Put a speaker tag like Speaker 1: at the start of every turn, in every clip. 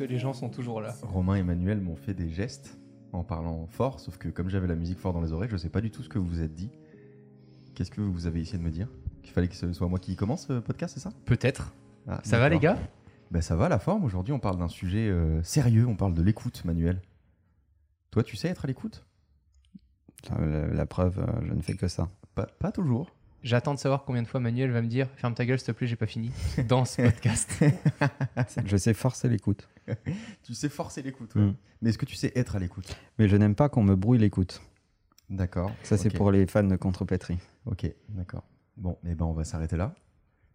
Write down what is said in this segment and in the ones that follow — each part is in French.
Speaker 1: que les gens sont toujours là
Speaker 2: Romain et Emmanuel m'ont fait des gestes en parlant fort, sauf que comme j'avais la musique fort dans les oreilles, je sais pas du tout ce que vous vous êtes dit. Qu'est-ce que vous avez essayé de me dire? Qu'il fallait que ce soit moi qui commence ce podcast, c'est ça?
Speaker 1: Peut-être.
Speaker 2: Ah,
Speaker 1: Ça va les gars?
Speaker 2: Ben ça va la forme. Aujourd'hui, on parle d'un sujet euh, sérieux. On parle de l'écoute, Manuel. Toi, tu sais être à l'écoute?
Speaker 3: La, la preuve, euh, je ne fais que ça.
Speaker 2: pas, pas toujours.
Speaker 1: J'attends de savoir combien de fois Manuel va me dire ferme ta gueule s'il te plaît j'ai pas fini dans ce podcast.
Speaker 3: Je sais forcer l'écoute.
Speaker 2: Tu sais forcer l'écoute. ouais.
Speaker 3: Mm.
Speaker 2: Mais est-ce que tu sais être à l'écoute?
Speaker 3: Mais je n'aime pas qu'on me brouille l'écoute.
Speaker 2: D'accord.
Speaker 3: Ça, c'est pour les fans de contrepétrie.
Speaker 2: Ok, d'accord. Bon, eh ben on va s'arrêter là.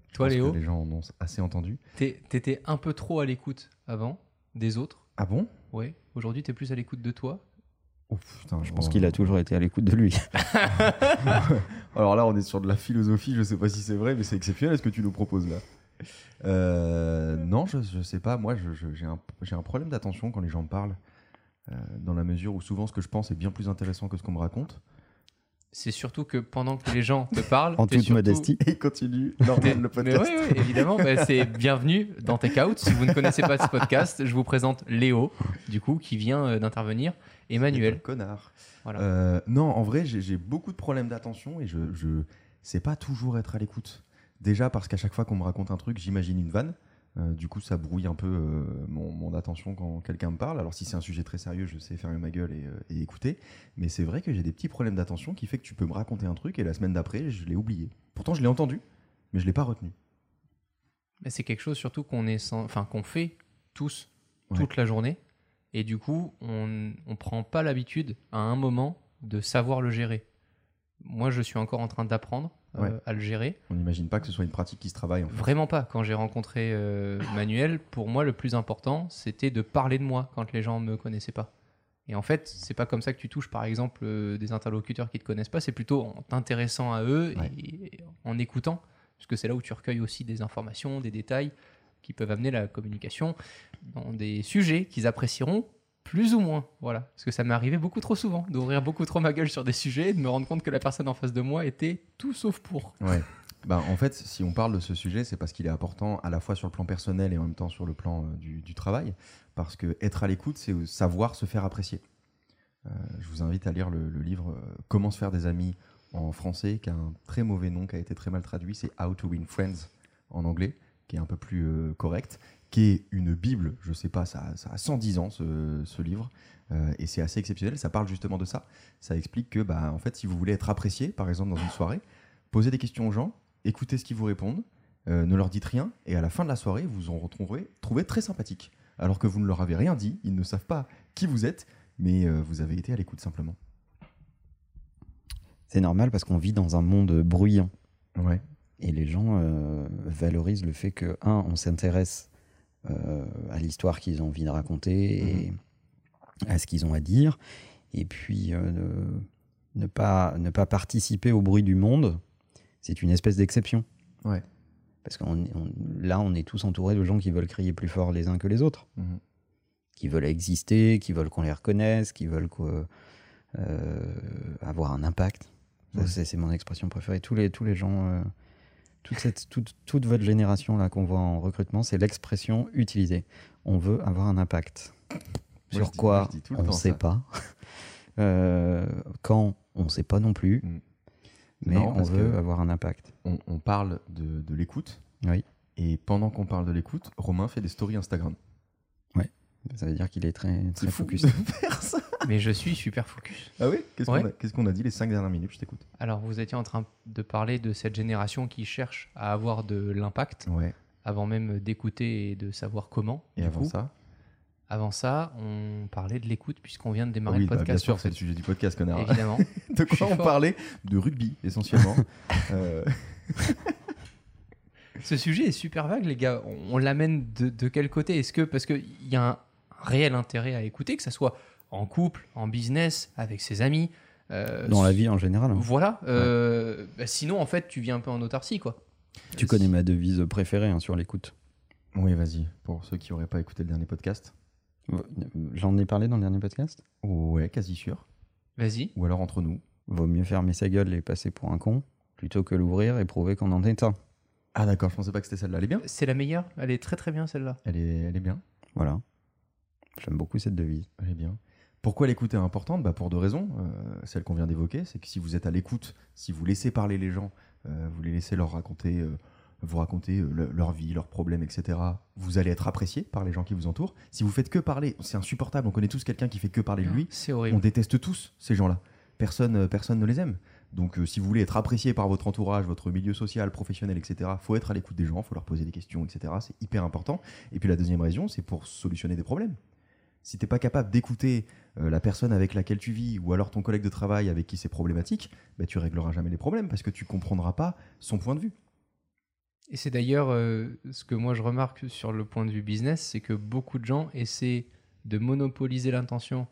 Speaker 2: Je
Speaker 1: Toi Léo,
Speaker 2: les gens en ont assez entendu.
Speaker 1: t'étais un peu trop à l'écoute avant des autres.
Speaker 2: Ah bon?
Speaker 1: Ouais. Aujourd'hui t'es plus à l'écoute de toi.
Speaker 2: Oh putain,
Speaker 3: Je pense qu'il a toujours été à l'écoute de lui.
Speaker 2: Alors là, on est sur de la philosophie, je sais pas si c'est vrai, mais c'est exceptionnel ce que tu nous proposes là. Euh, non, je, je sais pas. Moi, un, j'ai un problème d'attention quand les gens me parlent, euh, dans la mesure où souvent ce que je pense est bien plus intéressant que ce qu'on me raconte.
Speaker 1: C'est surtout que pendant que les gens te parlent,
Speaker 3: En toute
Speaker 1: surtout-
Speaker 3: modestie.
Speaker 2: Et il continue. Normal, le
Speaker 1: Mais
Speaker 2: podcast.
Speaker 1: oui, oui, évidemment, bah, c'est bienvenue dans Take Out. Si vous ne connaissez pas ce podcast, je vous présente Léo, du coup, qui vient euh, d'intervenir,
Speaker 2: C'est un
Speaker 1: Emmanuel.
Speaker 2: Connard.
Speaker 1: Voilà.
Speaker 2: Euh, non, en vrai, j'ai j'ai beaucoup de problèmes d'attention et je, je sais pas toujours être à l'écoute. Déjà parce qu'à chaque fois qu'on me raconte un truc, j'imagine une vanne. Euh, du coup, ça brouille un peu euh, mon, mon attention quand quelqu'un me parle. Alors, si c'est un sujet très sérieux, je sais fermer ma gueule et, euh, et écouter. Mais c'est vrai que j'ai des petits problèmes d'attention qui fait que tu peux me raconter un truc et la semaine d'après, je l'ai oublié. Pourtant, je l'ai entendu, mais je l'ai pas retenu.
Speaker 1: Mais c'est quelque chose surtout qu'on est sans- enfin, qu'on fait tous
Speaker 2: Ouais.
Speaker 1: toute la journée. Et du coup, on ne prend pas l'habitude à un moment de savoir le gérer. Moi, je suis encore en train d'apprendre
Speaker 2: Ouais.
Speaker 1: à le gérer.
Speaker 2: On n'imagine pas que ce soit une pratique qui se travaille. En fait.
Speaker 1: Vraiment pas. Quand j'ai rencontré euh, Manuel, pour moi, le plus important, c'était de parler de moi quand les gens me connaissaient pas. Et en fait, c'est pas comme ça que tu touches, par exemple, euh, des interlocuteurs qui te connaissent pas. C'est plutôt en t'intéressant à eux
Speaker 2: Ouais.
Speaker 1: et en écoutant, parce que c'est là où tu recueilles aussi des informations, des détails qui peuvent amener la communication dans des sujets qu'ils apprécieront plus ou moins. Voilà. Parce que ça m'est arrivé beaucoup trop souvent d'ouvrir beaucoup trop ma gueule sur des sujets et de me rendre compte que la personne en face de moi était tout sauf pour.
Speaker 2: Ouais. Bah, en fait, si on parle de ce sujet, c'est parce qu'il est important à la fois sur le plan personnel et en même temps sur le plan euh, du, travail. Parce que être à l'écoute, c'est savoir se faire apprécier. Euh, je vous invite à lire le, livre euh, Comment se faire des amis en français, qui a un très mauvais nom, qui a été très mal traduit. C'est How to Win Friends en anglais, qui est un peu plus correct, qui est une bible. Je sais pas, ça, a- ça a 110 ans ce, ce livre. Euh, et c'est assez exceptionnel. Ça parle justement de ça. Ça explique que, bah, en fait, si vous voulez être apprécié, par exemple dans une soirée, posez des questions aux gens, écoutez ce qu'ils vous répondent, euh, ne leur dites rien, et à la fin de la soirée, vous en retrouverez trouvé très sympathique. Alors que vous ne leur avez rien dit, ils ne savent pas qui vous êtes, mais euh, vous avez été à l'écoute simplement.
Speaker 3: C'est normal parce qu'on vit dans un monde bruyant.
Speaker 2: Ouais.
Speaker 3: Et les gens euh, valorisent le fait que, un, on s'intéresse à l'histoire qu'ils ont envie de raconter et à ce qu'ils ont à dire. Et puis, euh, ne, pas, ne pas participer au bruit du monde, c'est une espèce d'exception.
Speaker 2: Ouais.
Speaker 3: Parce que là, on est tous entourés de gens qui veulent crier plus fort les uns que les autres,
Speaker 2: Mhm.
Speaker 3: qui veulent exister, qui veulent qu'on les reconnaisse, qui veulent euh, avoir un impact.
Speaker 2: Ouais.
Speaker 3: C'est c'est mon expression préférée. Tous les, tous les gens, euh, toute, cette, toute, toute votre génération là qu'on voit en recrutement, c'est l'expression utilisée. On veut avoir un impact.
Speaker 2: Moi,
Speaker 3: Sur quoi
Speaker 2: dis
Speaker 3: On ne sait
Speaker 2: ça.
Speaker 3: pas. Euh, quand On ne sait pas non plus.
Speaker 2: Mm.
Speaker 3: Mais on veut avoir un impact.
Speaker 2: On, on parle de, de l'écoute,
Speaker 3: Oui.
Speaker 2: et pendant qu'on parle de l'écoute, Romain fait des stories Instagram.
Speaker 3: Ça veut dire qu'il est très, très focus.
Speaker 2: de faire ça.
Speaker 1: Mais je suis super focus.
Speaker 2: Ah oui? Qu'est-ce
Speaker 1: Ouais.
Speaker 2: qu'on a, qu'est-ce qu'on a dit les cinq dernières minutes? Je t'écoute.
Speaker 1: Alors, vous étiez en train de parler de cette génération qui cherche à avoir de l'impact
Speaker 2: Ouais.
Speaker 1: avant même d'écouter et de savoir comment.
Speaker 2: Et avant
Speaker 1: coup.
Speaker 2: ça?
Speaker 1: Avant ça, on parlait de l'écoute puisqu'on vient de démarrer
Speaker 2: Oui,
Speaker 1: le
Speaker 2: bah,
Speaker 1: podcast.
Speaker 2: bien sûr, c'est le sujet du podcast, connard.
Speaker 1: Évidemment.
Speaker 2: De quoi on
Speaker 1: fort.
Speaker 2: parlait? De rugby, essentiellement. Euh,
Speaker 1: Ce sujet est super vague, les gars. On, on l'amène de, de quel côté? Est-ce que parce qu'il y a un réel intérêt à écouter, que ça soit en couple, en business, avec ses amis, euh,
Speaker 3: Dans la vie en général. hein.
Speaker 1: Voilà. euh, bah, sinon, en fait, tu vis un peu en autarcie, quoi.
Speaker 3: Tu
Speaker 1: Euh,
Speaker 3: connais ma devise préférée hein, sur l'écoute.
Speaker 2: Oui, vas-y. Pour ceux qui n'auraient pas écouté le dernier podcast.
Speaker 3: J'en ai parlé dans le dernier podcast?
Speaker 2: Ouais, quasi sûr.
Speaker 1: Vas-y.
Speaker 2: Ou alors entre nous.
Speaker 3: Vaut mieux fermer sa gueule et passer pour un con plutôt que l'ouvrir et prouver qu'on en est un.
Speaker 2: Ah d'accord, je pensais pas que c'était celle-là. Elle est bien?
Speaker 1: C'est la meilleure. Elle est très très bien celle-là.
Speaker 2: Elle est, elle est bien.
Speaker 3: Voilà. J'aime beaucoup cette devise.
Speaker 2: Elle est bien. Pourquoi l'écoute est importante? Bah Pour deux raisons. Euh, celle qu'on vient d'évoquer, c'est que si vous êtes à l'écoute, si vous laissez parler les gens, euh, vous les laissez leur raconter, euh, vous raconter le- leur vie, leurs problèmes, etc., vous allez être apprécié par les gens qui vous entourent. Si vous faites que parler, c'est insupportable. On connaît tous quelqu'un qui fait que parler de lui.
Speaker 1: C'est
Speaker 2: On
Speaker 1: horrible.
Speaker 2: déteste tous ces gens-là. Personne, personne ne les aime. Donc, si vous voulez être apprécié par votre entourage, votre milieu social, professionnel, etc., faut être à l'écoute des gens, faut leur poser des questions, etc. C'est hyper important. Et puis la deuxième raison, c'est pour solutionner des problèmes. Si t'es pas capable d'écouter euh, la personne avec laquelle tu vis, ou alors ton collègue de travail avec qui c'est problématique, bah, tu régleras jamais les problèmes parce que tu comprendras pas son point de vue.
Speaker 1: Et c'est d'ailleurs euh, ce que moi je remarque sur le point de vue business, c'est que beaucoup de gens essaient de monopoliser l'intention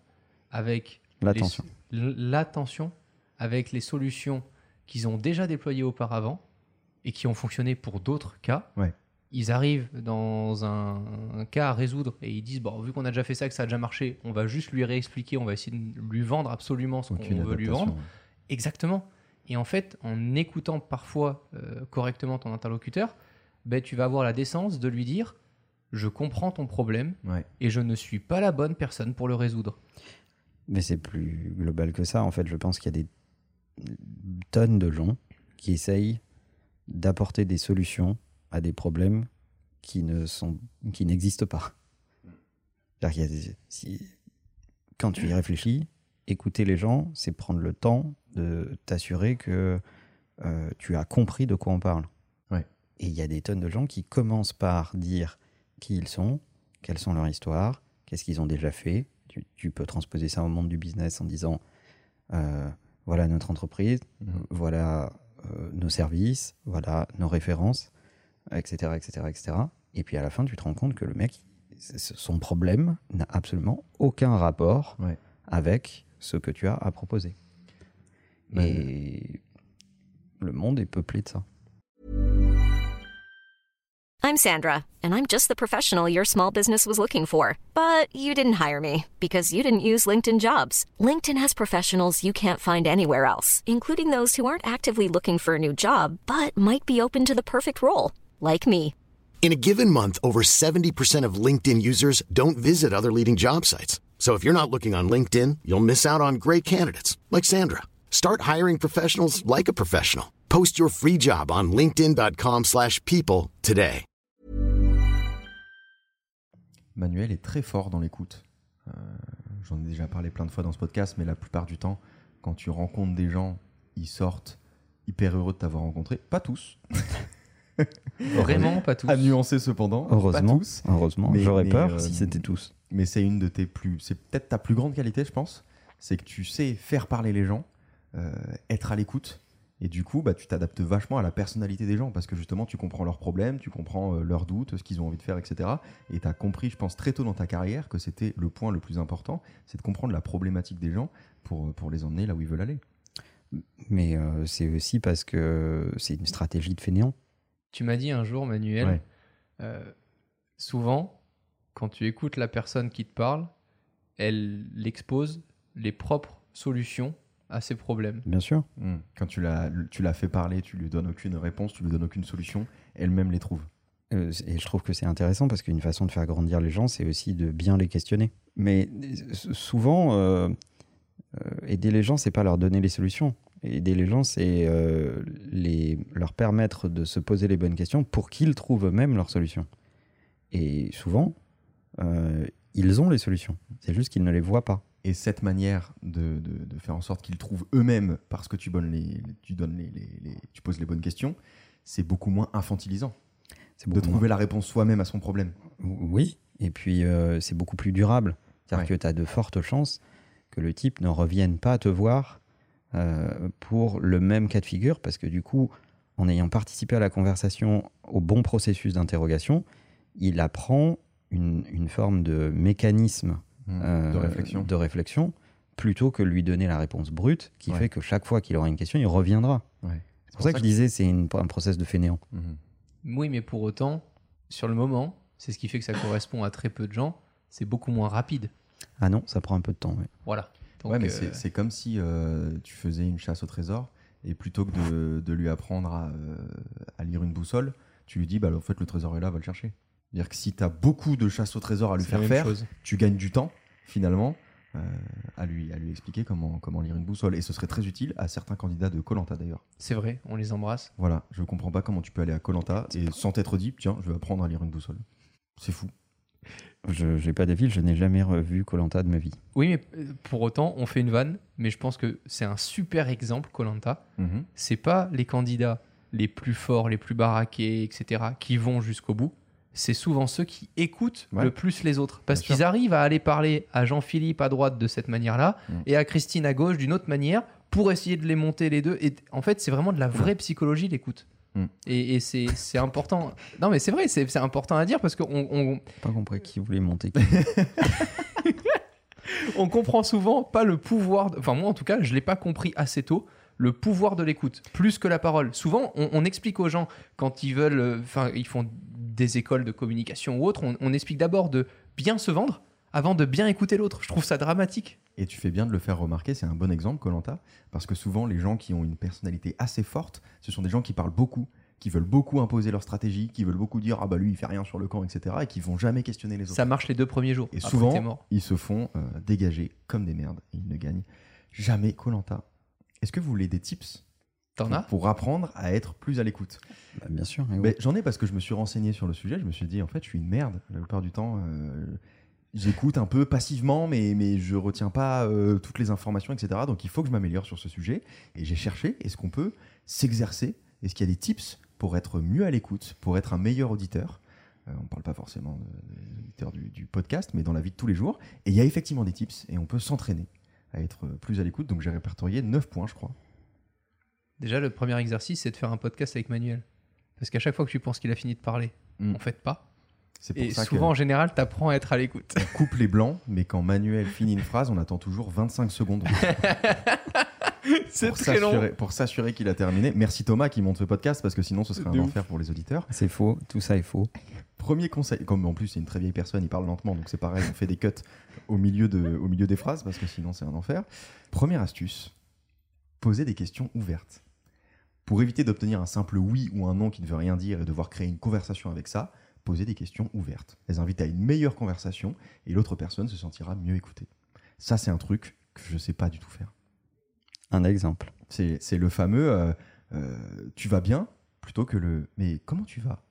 Speaker 1: avec
Speaker 3: L'attention.
Speaker 1: l'attention avec les solutions qu'ils ont déjà déployées auparavant et qui ont fonctionné pour d'autres cas.
Speaker 2: Ouais.
Speaker 1: Ils arrivent dans un, un cas à résoudre et ils disent bon vu qu'on a déjà fait ça que ça a déjà marché, on va juste lui réexpliquer, on va essayer de lui vendre absolument ce qu'on veut lui vendre. Exactement. Et en fait, en écoutant parfois euh, correctement ton interlocuteur, ben, tu vas avoir la décence de lui dire Je comprends ton problème
Speaker 2: Ouais.
Speaker 1: et je ne suis pas la bonne personne pour le résoudre.
Speaker 3: Mais c'est plus global que ça. En fait, je pense qu'il y a des tonnes de gens qui essayent d'apporter des solutions à des problèmes qui ne sont, qui n'existent pas. A si- quand tu y réfléchis, écouter les gens, c'est prendre le temps de t'assurer que euh, tu as compris de quoi on parle.
Speaker 2: Ouais.
Speaker 3: Et il y a des tonnes de gens qui commencent par dire qui ils sont, quelles sont leurs histoires, qu'est-ce qu'ils ont déjà fait. Tu, tu peux transposer ça au monde du business en disant euh, voilà notre entreprise,
Speaker 2: Mhm.
Speaker 3: voilà euh, nos services, voilà nos références, etc., etc., etc. Et puis à la fin, tu te rends compte que le mec, son problème n'a absolument aucun rapport
Speaker 2: Ouais.
Speaker 3: avec ce que tu as à proposer.
Speaker 2: Ouais.
Speaker 3: Et le monde est peuplé de ça.
Speaker 4: I'm Sandra, and I'm just the professional your small business was looking for. But you didn't hire me because you didn't use LinkedIn jobs. LinkedIn has professionals you can't find anywhere else, including those who aren't actively looking for a new job but might be open to the perfect role, like me.
Speaker 5: In a given month, over 70% of LinkedIn users don't visit other leading job sites. So if you're not looking on LinkedIn, you'll miss out on great candidates like Sandra. Start hiring professionals like a professional. Post your free job on linkedin.com/people today.
Speaker 2: Manuel est très fort dans l'écoute. Euh, J'en ai déjà parlé plein de fois dans ce podcast, mais la plupart du temps, quand tu rencontres des gens, ils sortent hyper heureux de t'avoir rencontré. Pas tous.
Speaker 1: Vraiment pas tous.
Speaker 2: À nuancer cependant.
Speaker 3: Heureusement,
Speaker 2: Pas tous.
Speaker 3: heureusement. J'aurais peur
Speaker 2: euh,
Speaker 3: si c'était tous.
Speaker 2: mais c'est une de tes plus. C'est peut-être ta plus grande qualité, je pense. C'est que tu sais faire parler les gens, euh, être à l'écoute. Et du coup, bah, tu t'adaptes vachement à la personnalité des gens parce que justement, tu comprends leurs problèmes, tu comprends euh, leurs doutes, ce qu'ils ont envie de faire, etc. Et tu as compris, je pense, très tôt dans ta carrière que c'était le point le plus important c'est de comprendre la problématique des gens pour, pour les emmener là où ils veulent aller.
Speaker 3: Mais euh, c'est aussi parce que c'est une stratégie de fainéant.
Speaker 1: Tu m'as dit un jour, Manuel,
Speaker 2: Ouais.
Speaker 1: euh, souvent, quand tu écoutes la personne qui te parle, elle expose les propres solutions à ses problèmes.
Speaker 3: Bien sûr.
Speaker 2: Mm. Quand tu l'as tu l'as fait parler, tu lui donnes aucune réponse, tu lui donnes aucune solution, elle-même les trouve.
Speaker 3: Euh, et je trouve que c'est intéressant parce qu'une façon de faire grandir les gens, c'est aussi de bien les questionner. Mais euh, souvent, euh, aider les gens, c'est pas leur donner les solutions. Aider les gens, c'est euh, les, leur permettre de se poser les bonnes questions pour qu'ils trouvent eux-mêmes leurs solutions. Et souvent, euh, ils ont les solutions. C'est juste qu'ils ne les voient pas.
Speaker 2: Et cette manière de, de- de faire en sorte qu'ils trouvent eux-mêmes, parce que tu, donnes les, tu, donnes les, les- les- tu poses les bonnes questions, c'est beaucoup moins infantilisant
Speaker 3: C'est
Speaker 2: de
Speaker 3: moins-
Speaker 2: trouver la réponse soi-même à son problème.
Speaker 3: Oui, et puis euh, c'est beaucoup plus durable. C'est-à-dire
Speaker 2: Ouais.
Speaker 3: que tu as de fortes chances que le type ne revienne pas te voir euh, pour le même cas de figure, parce que du coup, en ayant participé à la conversation au bon processus d'interrogation, il apprend une, une forme de mécanisme euh,
Speaker 2: de réflexion.
Speaker 3: de réflexion, plutôt que lui donner la réponse brute, qui
Speaker 2: Ouais.
Speaker 3: fait que chaque fois qu'il aura une question, il reviendra.
Speaker 2: Ouais.
Speaker 3: C'est pour ça que je disais, c'est une- un process de fainéant.
Speaker 2: Mhm.
Speaker 1: Oui, mais pour autant, sur le moment, c'est ce qui fait que ça correspond à très peu de gens, c'est beaucoup moins rapide.
Speaker 3: Ah non, ça prend un peu de temps.
Speaker 1: Voilà. Donc,
Speaker 2: ouais, mais
Speaker 1: euh,
Speaker 2: c'est- comme si euh, tu faisais une chasse au trésor et plutôt que de, de lui apprendre à, euh, à lire une boussole, tu lui dis bah en fait le trésor est là, va le chercher. C'est-à-dire que si tu as beaucoup de chasse au trésor à lui faire faire,
Speaker 1: chose.
Speaker 2: tu gagnes du temps finalement euh, à, lui, à lui expliquer comment, comment lire une boussole. Et ce serait très utile à certains candidats de Colanta d'ailleurs.
Speaker 1: C'est vrai, on les embrasse.
Speaker 2: Voilà, je comprends pas comment tu peux aller à Colanta et sans t'être dit tiens, je vais apprendre à lire une boussole. C'est fou.
Speaker 3: Je n'ai pas d'avis, je n'ai jamais revu Colanta de ma vie.
Speaker 1: Oui, mais euh, pour autant, on fait une vanne, mais je pense que c'est un super exemple, Colanta.
Speaker 2: Mhm.
Speaker 1: C'est pas les candidats les plus forts, les plus baraqués, etc., qui vont jusqu'au bout. C'est souvent ceux qui écoutent
Speaker 2: Ouais.
Speaker 1: le plus les autres. Parce qu'ils arrivent à aller parler à Jean-Philippe à droite de cette manière-là
Speaker 2: Mm.
Speaker 1: et à Christine à gauche d'une autre manière pour essayer de les monter les deux. Et en fait, c'est vraiment de la vraie psychologie, l'écoute.
Speaker 2: Mm.
Speaker 1: Et, et c'est important. Non, mais c'est vrai, c'est important à dire parce qu'on on,
Speaker 3: Pas compris qui voulait monter. qui.
Speaker 1: on comprend souvent pas le pouvoir. de- Enfin, moi en tout cas, je l'ai pas compris assez tôt. Le pouvoir de l'écoute, plus que la parole. Souvent, on, on explique aux gens quand ils veulent, euh, enfin, ils font des écoles de communication ou autre, on, on explique d'abord de bien se vendre avant de bien écouter l'autre. Je trouve ça dramatique.
Speaker 2: Et tu fais bien de le faire remarquer, c'est un bon exemple, Colanta, parce que souvent les gens qui ont une personnalité assez forte, ce sont des gens qui parlent beaucoup, qui veulent beaucoup imposer leur stratégie, qui veulent beaucoup dire ah bah lui il fait rien sur le camp, etc. et qui vont jamais questionner les autres.
Speaker 1: Ça marche les deux premiers jours.
Speaker 2: et
Speaker 1: Après,
Speaker 2: souvent
Speaker 1: mort.
Speaker 2: ils se font euh, dégager comme des merdes et ils ne gagnent jamais Colanta. Est-ce que vous voulez des tips
Speaker 1: T'en
Speaker 2: pour,
Speaker 1: as
Speaker 2: pour apprendre à être plus à l'écoute?
Speaker 3: Bah, bien sûr. oui.
Speaker 2: Mais J'en ai parce que je me suis renseigné sur le sujet. Je me suis dit, en fait, je suis une merde. La plupart du temps, euh, j'écoute un peu passivement, mais, mais je retiens pas euh, toutes les informations, etc. Donc il faut que je m'améliore sur ce sujet. Et j'ai cherché, est-ce qu'on peut s'exercer? Est-ce qu'il y a des tips pour être mieux à l'écoute, pour être un meilleur auditeur? Euh, On ne parle pas forcément de- des auditeurs du, du podcast, mais dans la vie de tous les jours. Et il y a effectivement des tips, et on peut s'entraîner à être plus à l'écoute. Donc j'ai répertorié 9 points, je crois.
Speaker 1: Déjà, le premier exercice, c'est de faire un podcast avec Manuel. Parce qu'à chaque fois que tu penses qu'il a fini de parler,
Speaker 2: Mm.
Speaker 1: en fait pas.
Speaker 2: C'est pour
Speaker 1: Et
Speaker 2: ça
Speaker 1: souvent,
Speaker 2: que
Speaker 1: en général, t'apprends à être à l'écoute.
Speaker 2: on coupe les blancs, mais quand Manuel finit une phrase, on attend toujours 25 secondes.
Speaker 1: c'est
Speaker 2: pour
Speaker 1: très long.
Speaker 2: s'assurer- Pour s'assurer qu'il a terminé. Merci Thomas qui monte ce podcast parce que sinon ce serait un
Speaker 1: ouf.
Speaker 2: enfer pour les auditeurs.
Speaker 3: C'est faux, tout ça est faux.
Speaker 2: Premier conseil, comme en plus c'est une très vieille personne, il parle lentement donc c'est pareil, on fait des cuts au milieu, de, au milieu des phrases parce que sinon c'est un enfer. Première astuce, poser des questions ouvertes. Pour éviter d'obtenir un simple oui ou un non qui ne veut rien dire et devoir créer une conversation avec ça, posez des questions ouvertes. Elles invitent à une meilleure conversation et l'autre personne se sentira mieux écoutée. Ça c'est un truc que je ne sais pas du tout faire.
Speaker 3: Un exemple.
Speaker 2: C'est c'est le fameux euh, euh, tu vas bien plutôt que le mais comment tu vas?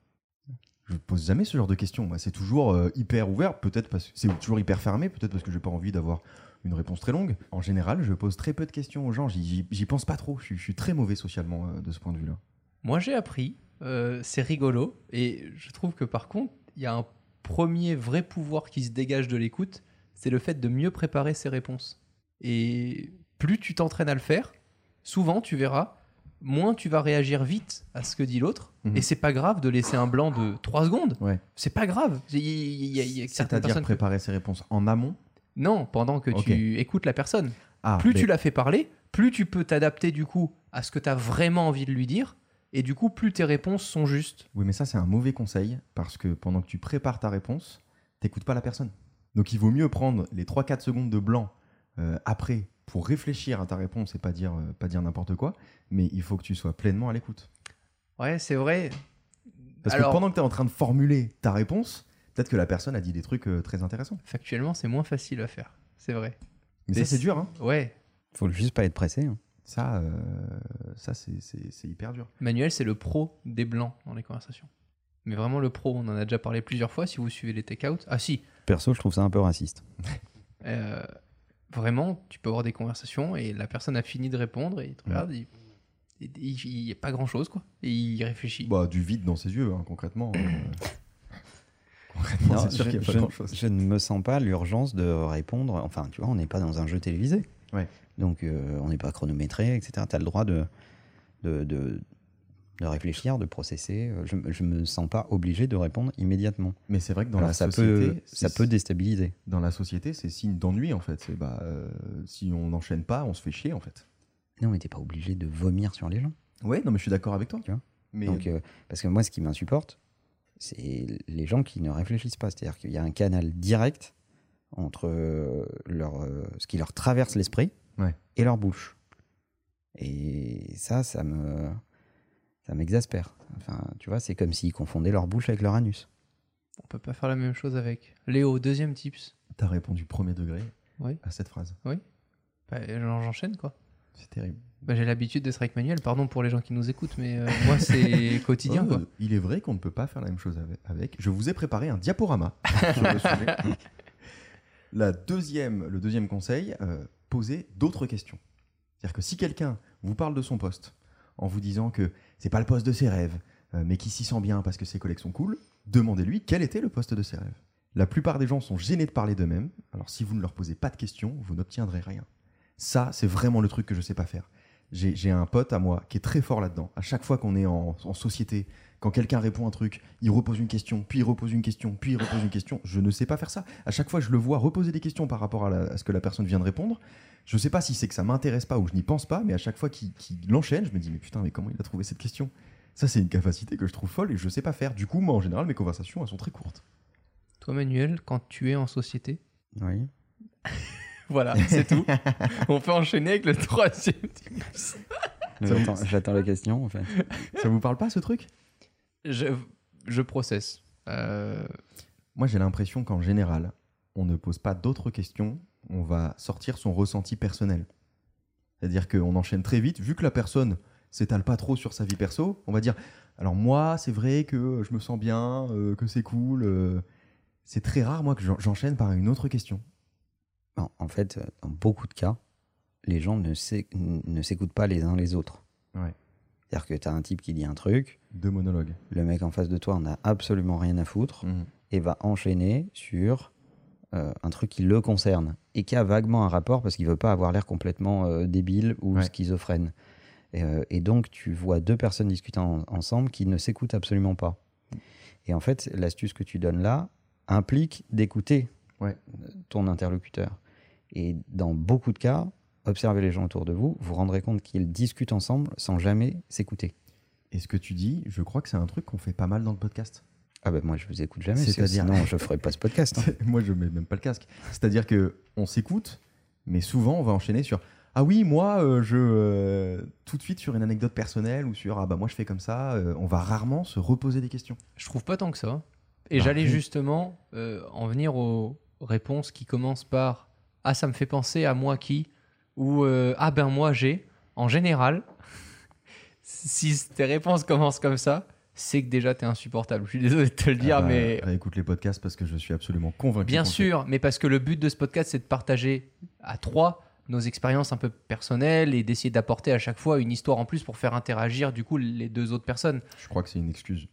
Speaker 2: Je pose jamais ce genre de questions. Moi, c'est toujours euh, hyper ouvert, peut-être parce que c'est toujours hyper fermé, peut-être parce que j'ai pas envie d'avoir une réponse très longue. En général, je pose très peu de questions aux gens. J'y- pense pas trop. Je suis, je suis très mauvais socialement euh, de ce point de vue-là.
Speaker 1: Moi, j'ai appris, euh, c'est rigolo, et je trouve que par contre, il y a un premier vrai pouvoir qui se dégage de l'écoute, c'est le fait de mieux préparer ses réponses. Et plus tu t'entraînes à le faire, souvent, tu verras, moins tu vas réagir vite à ce que dit l'autre,
Speaker 2: Mhm.
Speaker 1: et c'est pas grave de laisser un blanc de 3 secondes.
Speaker 2: Ouais.
Speaker 1: C'est pas grave.
Speaker 2: C'est-à-dire
Speaker 1: personnes-
Speaker 2: préparer ses réponses en amont?
Speaker 1: Non, pendant que tu écoutes la personne.
Speaker 2: Ah,
Speaker 1: plus
Speaker 2: mais-
Speaker 1: tu la fais parler, plus tu peux t'adapter du coup à ce que tu as vraiment envie de lui dire, et du coup, plus tes réponses sont justes.
Speaker 2: Oui, mais ça, c'est un mauvais conseil parce que pendant que tu prépares ta réponse, t'écoutes pas la personne. Donc, il vaut mieux prendre les 3-4 secondes de blanc euh, après pour réfléchir à ta réponse et pas dire, euh, pas dire n'importe quoi, mais il faut que tu sois pleinement à l'écoute.
Speaker 1: Ouais, c'est vrai.
Speaker 2: Parce
Speaker 1: Alors-
Speaker 2: que pendant que tu es en train de formuler ta réponse, peut-être que la personne a dit des trucs euh, très intéressants.
Speaker 1: Factuellement, c'est moins facile à faire. C'est vrai.
Speaker 2: Mais
Speaker 1: Mais
Speaker 2: ça, c'est
Speaker 1: c'est-
Speaker 2: dur, hein.
Speaker 1: Ouais.
Speaker 3: Faut juste pas être pressé. hein.
Speaker 2: Ça, euh, ça c'est- hyper dur.
Speaker 1: Manuel, c'est le pro des blancs dans les conversations. Mais vraiment le pro, on en a déjà parlé plusieurs fois si vous suivez les take-out. Ah si,
Speaker 3: Perso, je trouve ça un peu raciste.
Speaker 1: euh, vraiment, tu peux avoir des conversations et la personne a fini de répondre et il te regarde, il- il n'y a pas grand-chose quoi. Et il réfléchit.
Speaker 2: Bah, du vide dans ses yeux, hein, concrètement. euh. concrètement,
Speaker 3: Non,
Speaker 2: sûr
Speaker 3: je,
Speaker 2: qu'il n'y a pas
Speaker 3: je ne me sens pas l'urgence de répondre. Enfin, tu vois, on n'est pas dans un jeu télévisé.
Speaker 2: Ouais.
Speaker 3: Donc, euh, on n'est pas chronométré, etc. Tu as le droit de, de, de, de réfléchir, de processer. Je ne me sens pas obligé de répondre immédiatement.
Speaker 2: Mais c'est vrai que dans
Speaker 3: Alors,
Speaker 2: la
Speaker 3: ça,
Speaker 2: société,
Speaker 3: peut, ça peut déstabiliser.
Speaker 2: dans la société, c'est signe d'ennui en fait. C'est bah, euh, si on n'enchaîne pas, on se fait chier en fait.
Speaker 3: Non, mais tu pas obligé de vomir sur les gens.
Speaker 2: Ouais, non, mais je suis d'accord avec toi.
Speaker 3: Tu vois
Speaker 2: mais
Speaker 3: Donc, euh, parce que moi, ce qui m'insupporte, c'est les gens qui ne réfléchissent pas. C'est-à-dire qu'il y a un canal direct entre leur, ce qui leur traverse l'esprit
Speaker 2: Ouais.
Speaker 3: et leur bouche. Et ça, ça me, ça m'exaspère. Enfin, tu vois, c'est comme s'ils confondaient leur bouche avec leur anus.
Speaker 1: On peut pas faire la même chose avec. Léo, deuxième tips.
Speaker 2: T'as répondu premier degré
Speaker 1: Oui.
Speaker 2: à cette phrase.
Speaker 1: Bah, j'en- J'enchaîne quoi.
Speaker 2: C'est terrible.
Speaker 1: Bah, J'ai l'habitude d'être avec Manuel, pardon pour les gens qui nous écoutent, mais euh, moi c'est quotidien
Speaker 2: Oh,
Speaker 1: quoi.
Speaker 2: Il est vrai qu'on ne peut pas faire la même chose avec- avec. Je vous ai préparé un diaporama sur le sujet. La deuxième, le deuxième conseil, euh, poser d'autres questions. C'est-à-dire que si quelqu'un vous parle de son poste en vous disant que c'est pas le poste de ses rêves, euh, mais qu'il s'y sent bien parce que ses collègues sont cool, demandez-lui quel était le poste de ses rêves. La plupart des gens sont gênés de parler d'eux-mêmes, alors si vous ne leur posez pas de questions, vous n'obtiendrez rien. Ça, c'est vraiment le truc que je sais pas faire. J'ai j'ai un pote à moi qui est très fort là-dedans. À chaque fois qu'on est en, en société, quand quelqu'un répond un truc, il repose une question, puis il repose une question, puis il repose une question. Je ne sais pas faire ça. À chaque fois, je le vois reposer des questions par rapport à, la- à ce que la personne vient de répondre. Je ne sais pas si c'est que ça m'intéresse pas ou je n'y pense pas, mais à chaque fois qu'il qu'il l'enchaîne, je me dis mais putain, mais comment il a trouvé cette question? Ça, c'est une capacité que je trouve folle et je sais pas faire. Du coup, moi, en général, mes conversations, elles sont très courtes.
Speaker 1: Toi Manuel, quand tu es en société,
Speaker 3: Oui.
Speaker 1: voilà, c'est tout. On peut enchaîner avec le troisième tips.
Speaker 3: J'attends, j'attends la question, en fait.
Speaker 2: Ça vous parle pas ce truc?
Speaker 1: Je, je processe. Euh,
Speaker 2: Moi, j'ai l'impression qu'en général, on ne pose pas d'autres questions, on va sortir son ressenti personnel. C'est-à-dire qu'on enchaîne très vite, vu que la personne s'étale pas trop sur sa vie perso, on va dire alors moi, c'est vrai que je me sens bien, euh, que c'est cool. euh, c'est très rare, moi, que j'en- j'enchaîne par une autre question.
Speaker 3: En fait, euh, dans beaucoup de cas, les gens ne, s'é- ne s'écoutent pas les uns les autres.
Speaker 2: Ouais.
Speaker 3: C'est-à-dire que tu as un type qui dit un truc,
Speaker 2: Deux monologues.
Speaker 3: le mec en face de toi en a absolument rien à foutre
Speaker 2: Mhm.
Speaker 3: et va enchaîner sur euh, un truc qui le concerne et qui a vaguement un rapport parce qu'il veut pas avoir l'air complètement euh, débile ou
Speaker 2: Ouais.
Speaker 3: schizophrène. Et, euh, et donc, tu vois deux personnes discutant en- ensemble qui ne s'écoutent absolument pas. Et en fait, l'astuce que tu donnes là implique d'écouter
Speaker 2: Ouais.
Speaker 3: ton interlocuteur. Et dans beaucoup de cas, observez les gens autour de vous, vous vous rendrez compte qu'ils discutent ensemble sans jamais s'écouter.
Speaker 2: Et ce que tu dis, je crois que c'est un truc qu'on fait pas mal dans le podcast.
Speaker 3: Ah ben moi je vous écoute jamais,
Speaker 2: C'est-à-dire-
Speaker 3: sinon je ferais pas ce podcast. hein.
Speaker 2: Moi, je mets même pas le casque. C'est-à-dire que on s'écoute, mais souvent, on va enchaîner sur Ah oui, moi, euh, je. euh, tout de suite sur une anecdote personnelle ou sur Ah bah moi, je fais comme ça. euh, on va rarement se reposer des questions.
Speaker 1: je trouve pas tant que ça. Et
Speaker 2: Bah,
Speaker 1: j'allais
Speaker 2: oui.
Speaker 1: justement euh, en venir aux réponses qui commencent par Ah, ça me fait penser à moi qui ou euh, Ah, ben moi j'ai. En général, si tes réponses commencent comme ça, c'est que déjà t'es insupportable. Je suis désolé de te le dire,
Speaker 2: Ah bah,
Speaker 1: mais
Speaker 2: Réécoute les podcasts parce que je suis absolument convaincu.
Speaker 1: Bien sûr, mais parce que le but de ce podcast, c'est de partager à trois nos expériences un peu personnelles et d'essayer d'apporter à chaque fois une histoire en plus pour faire interagir du coup les deux autres personnes.
Speaker 2: Je crois que c'est une excuse.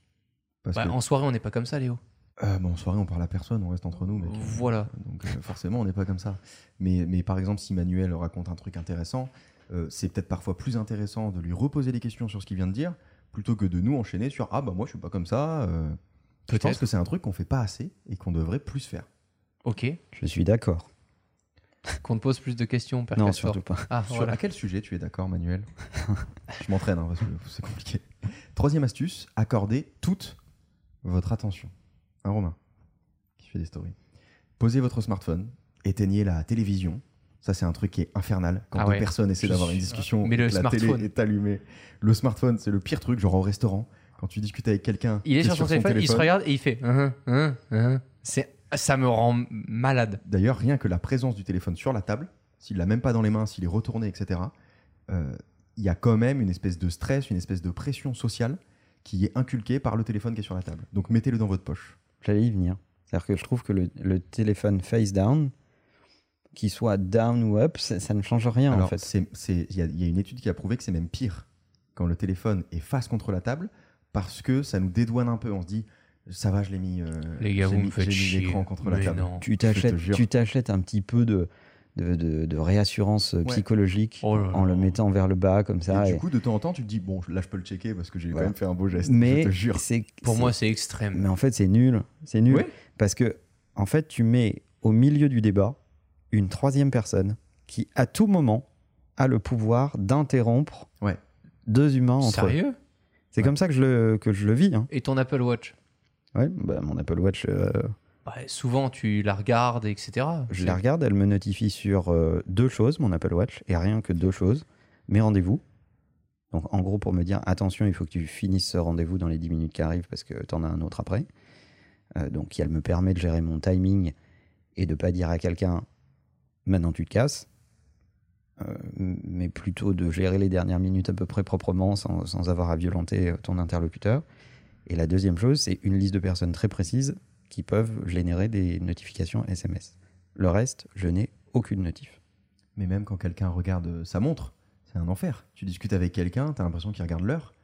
Speaker 2: Parce
Speaker 1: Bah,
Speaker 2: que
Speaker 1: En soirée, on n'est pas comme ça, Léo.
Speaker 2: Euh, bon, en soirée, on parle à personne, on reste entre nous. mec.
Speaker 1: Voilà.
Speaker 2: Donc euh, forcément, on n'est pas comme ça. Mais, mais par exemple, si Manuel raconte un truc intéressant, euh, c'est peut-être parfois plus intéressant de lui reposer des questions sur ce qu'il vient de dire, plutôt que de nous enchaîner sur Ah bah moi je suis pas comme ça. euh. Je pense
Speaker 1: Peut-être.
Speaker 2: que c'est un truc qu'on fait pas assez et qu'on devrait plus faire.
Speaker 1: Ok.
Speaker 3: Je suis d'accord.
Speaker 1: Qu'on te pose plus de questions, Père
Speaker 3: Non,
Speaker 1: Castor.
Speaker 3: surtout pas.
Speaker 1: Ah,
Speaker 2: Sur
Speaker 1: voilà.
Speaker 2: à quel sujet tu es d'accord, Manuel Je m'entraîne hein, parce que c'est compliqué. Troisième astuce accordez toute votre attention. Un Romain qui fait des stories. Posez votre smartphone, éteignez la télévision. Ça, c'est un truc qui est infernal. Quand
Speaker 1: Ah
Speaker 2: deux personnes essaient d'avoir une discussion,
Speaker 1: Mais le
Speaker 2: la
Speaker 1: smartphone.
Speaker 2: télé est allumée. Le smartphone, c'est le pire truc, genre au restaurant. Quand tu discutes avec quelqu'un,
Speaker 1: Il est sur son téléphone, il se regarde et il fait. Hein, hein, hein. C'est, ça me rend malade.
Speaker 2: D'ailleurs, rien que la présence du téléphone sur la table, s'il l'a même pas dans les mains, s'il est retourné, etc., euh, il y a quand même une espèce de stress, une espèce de pression sociale qui est inculquée par le téléphone qui est sur la table. Donc mettez-le dans votre poche.
Speaker 3: J'allais y venir. C'est-à-dire que je trouve que le, le téléphone face down, qu'il soit down ou up, ça, ça ne change rien en fait.
Speaker 2: il y, a- il y a une étude qui a prouvé que c'est même pire quand le téléphone est face contre la table parce que ça nous dédouane un peu. On se dit, ça va, je l'ai mis, euh,
Speaker 1: Les gars, vous
Speaker 2: mis-
Speaker 1: me faites chier.
Speaker 2: l'écran contre la table.
Speaker 1: non.
Speaker 3: Tu t'achètes un petit peu de, de, de- de réassurance euh,
Speaker 2: Ouais.
Speaker 3: psychologique
Speaker 1: Oh là là.
Speaker 3: en le mettant vers le bas comme ça.
Speaker 2: Et
Speaker 3: et-
Speaker 2: du coup, de temps en temps, tu te dis, bon, là, je peux le checker parce que j'ai
Speaker 3: Voilà.
Speaker 2: quand même fait un beau geste.
Speaker 3: mais
Speaker 2: je te jure.
Speaker 3: c'est
Speaker 1: Pour
Speaker 3: c'est-
Speaker 1: moi, c'est extrême.
Speaker 3: mais en fait c'est nul, c'est nul parce que en fait tu mets au milieu du débat une troisième personne qui à tout moment a le pouvoir d'interrompre
Speaker 2: Ouais.
Speaker 3: deux humains entre eux.
Speaker 1: Sérieux?
Speaker 3: C'est comme ça que je le que je le vis. hein.
Speaker 1: Et ton Apple Watch?
Speaker 3: Ouais, bah, mon Apple Watch, euh,
Speaker 1: Bah, souvent, tu la regardes, etc.
Speaker 3: Je la regarde, elle me notifie sur euh, deux choses, mon Apple Watch, et rien que deux choses. Mes rendez-vous. Donc, en gros, pour me dire, attention, il faut que tu finisses ce rendez-vous dans les 10 minutes qui arrivent parce que tu en as un autre après. Euh, donc, elle me permet de gérer mon timing et de pas dire à quelqu'un, maintenant tu te casses. Euh, mais plutôt de gérer les dernières minutes à peu près proprement sans, sans avoir à violenter ton interlocuteur. Et la deuxième chose, c'est une liste de personnes très précises qui peuvent générer des notifications SMS. Le reste, je n'ai aucune notif.
Speaker 2: Mais même quand quelqu'un regarde euh, sa montre, c'est un enfer. Tu discutes avec quelqu'un, t'as l'impression qu'il regarde l'heure.